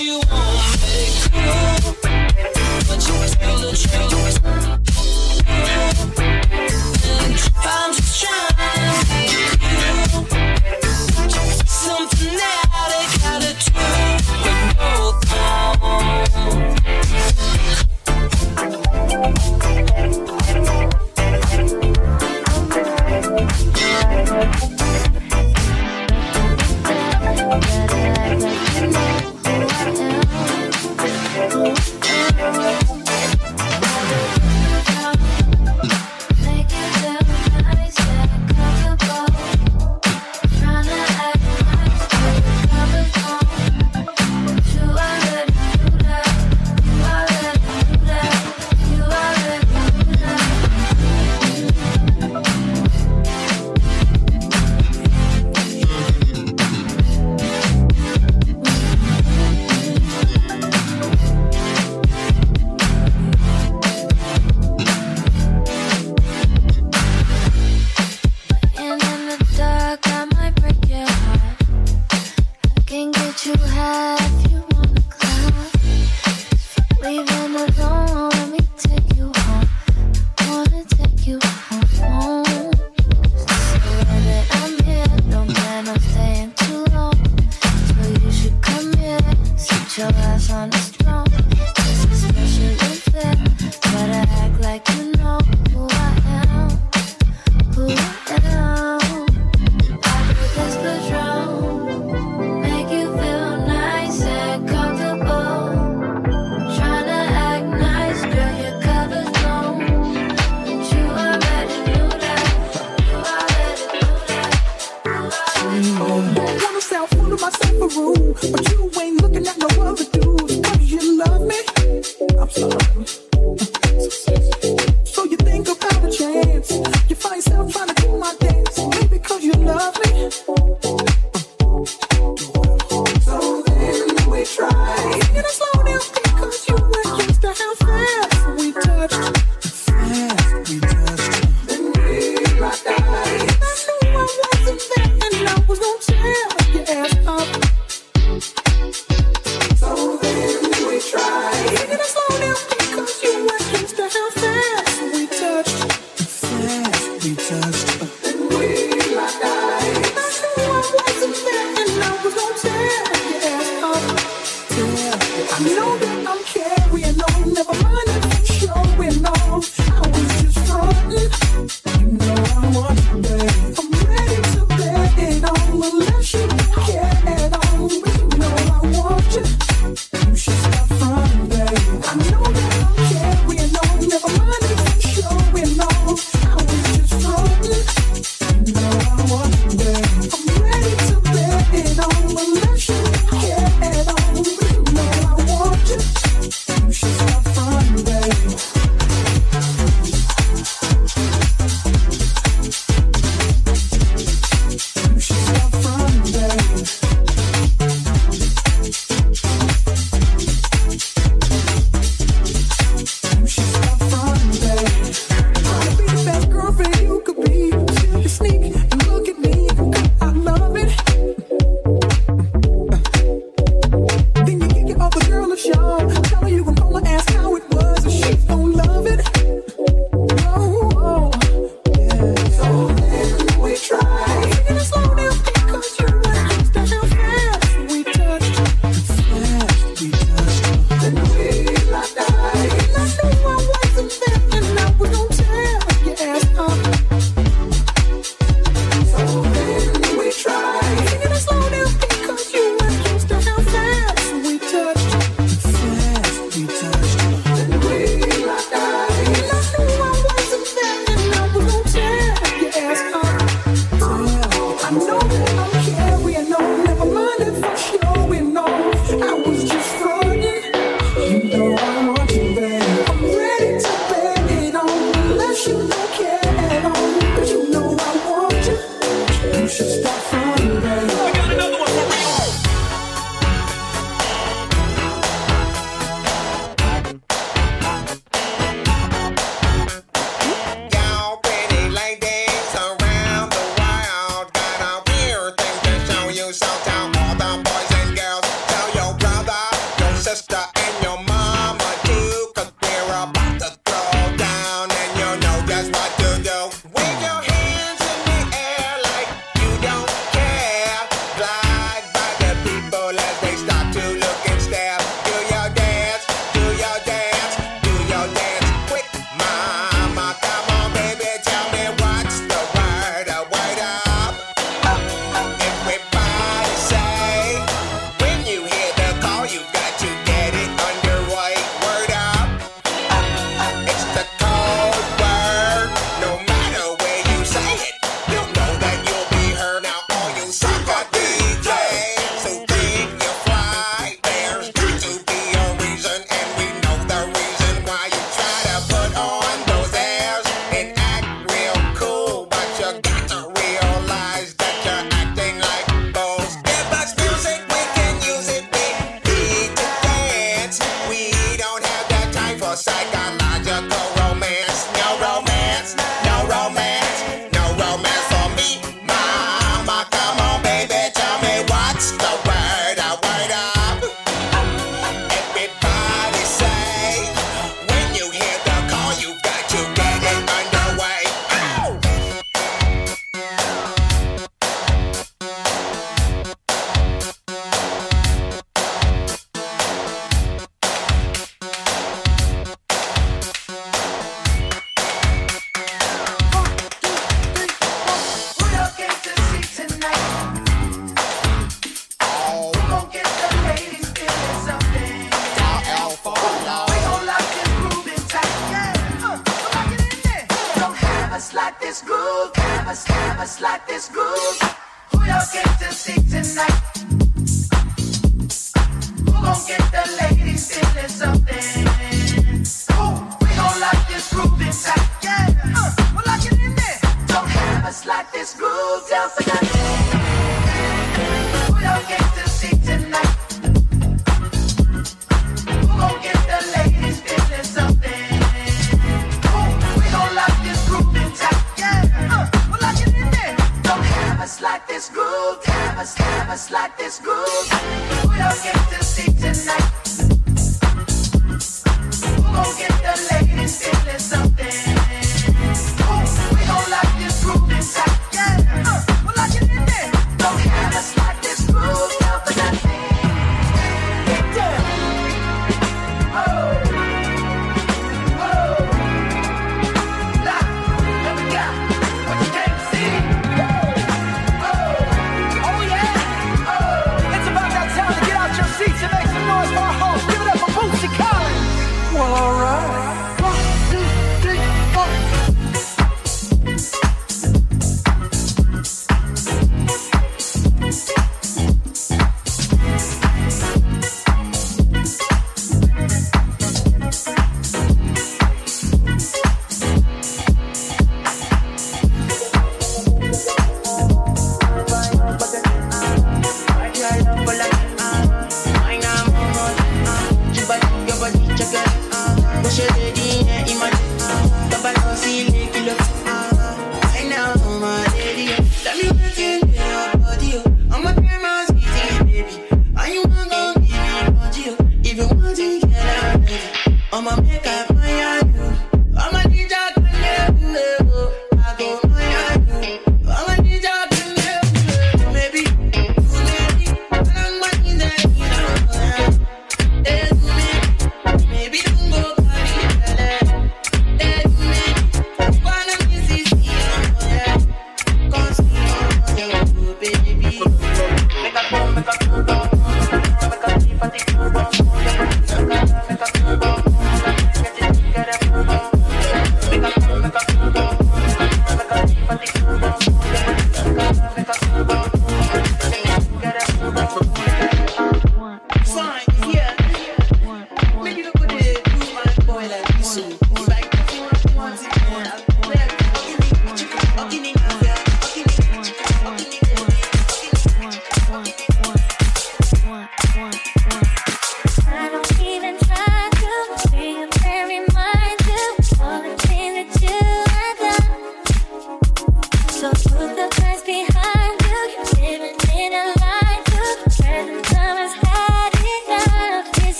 you want me cool. But you tell the truth.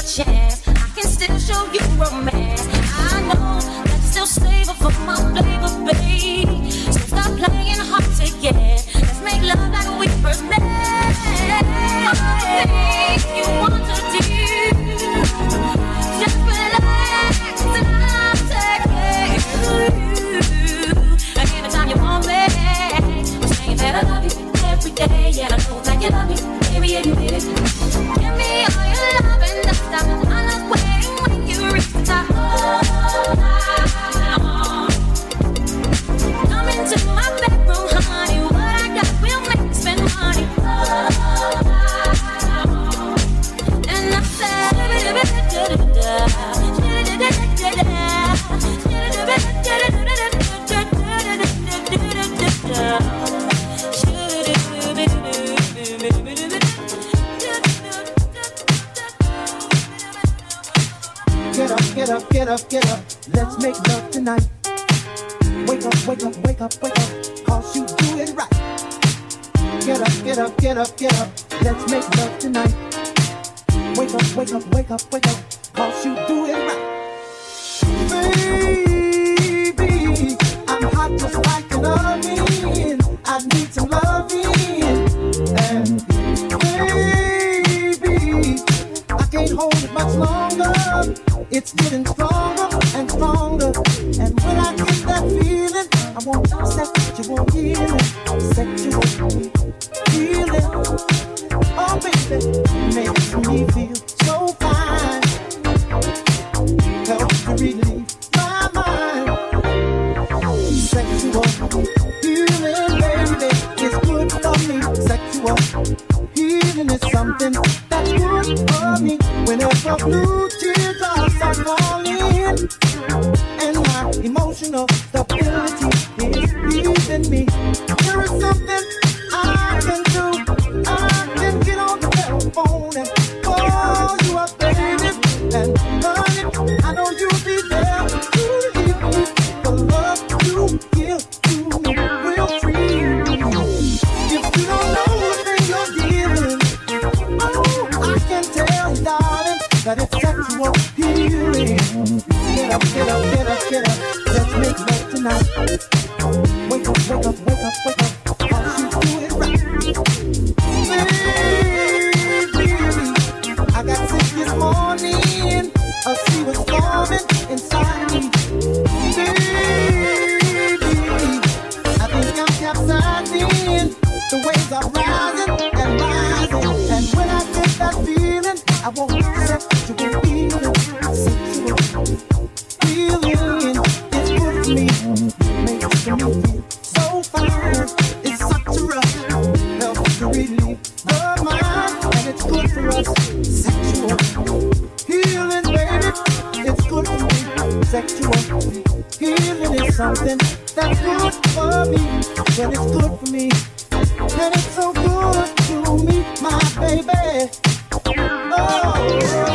chance. I can still show you romance. Teardrops are falling, and my emotional stability is leaving me, Sexual healing is something that's good for me. And it's good for me. And it's so good to me, my baby. Oh.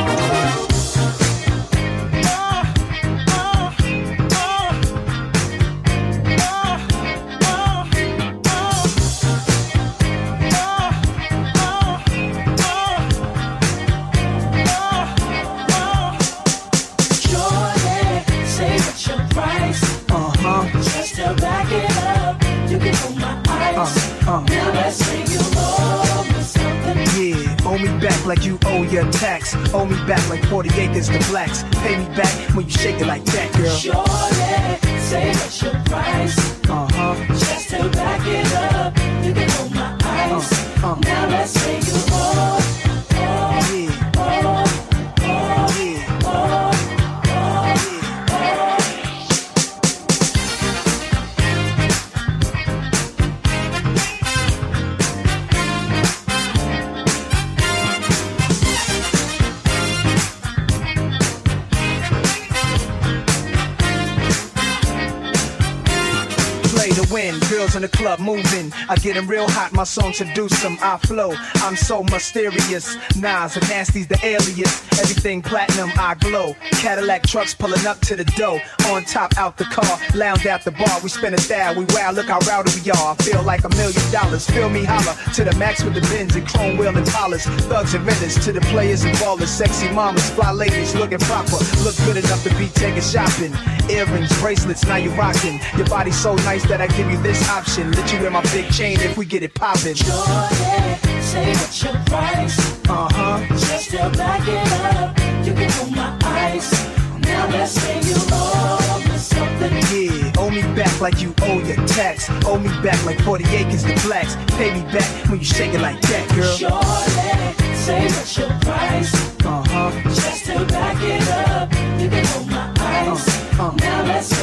Back like you owe your tax. Owe me back like 40 acres to blacks. Pay me back when you shake it like that, girl. Shorty, say what's your price? Uh-huh. Just to back it up, you can hold my ice. Uh, uh. Now let's girls in the club moving. I get 'em real hot, my song seduce 'em. I flow, I'm so mysterious. Nas and Nasty's the alias. Everything platinum, I glow. Cadillac trucks pulling up to the door. On top, out the car, lounge at the bar. We spin a style, we wow, look how rowdy we are. I feel like a million dollars. Feel me holler to the max with the bins and chrome wheel and collars. Thugs and renters to the players and ballers. Sexy mamas, fly ladies looking proper. Look good enough to be taken shopping. Earrings, bracelets, now you rocking. Your body's so nice that I give you this option. Let you wear my big chain if we get it poppin'. Jordan, say what's your price. Uh huh. Just to back it up. You can hold my ice. Now let's say you owe me something. Yeah, owe me back like you owe your tax. Owe me back like 40 acres to blacks. Pay me back when you shake it like that, girl. Jordan, say what's your price. Uh huh. Just to back it up. You can hold my ice. Uh-huh. Now let's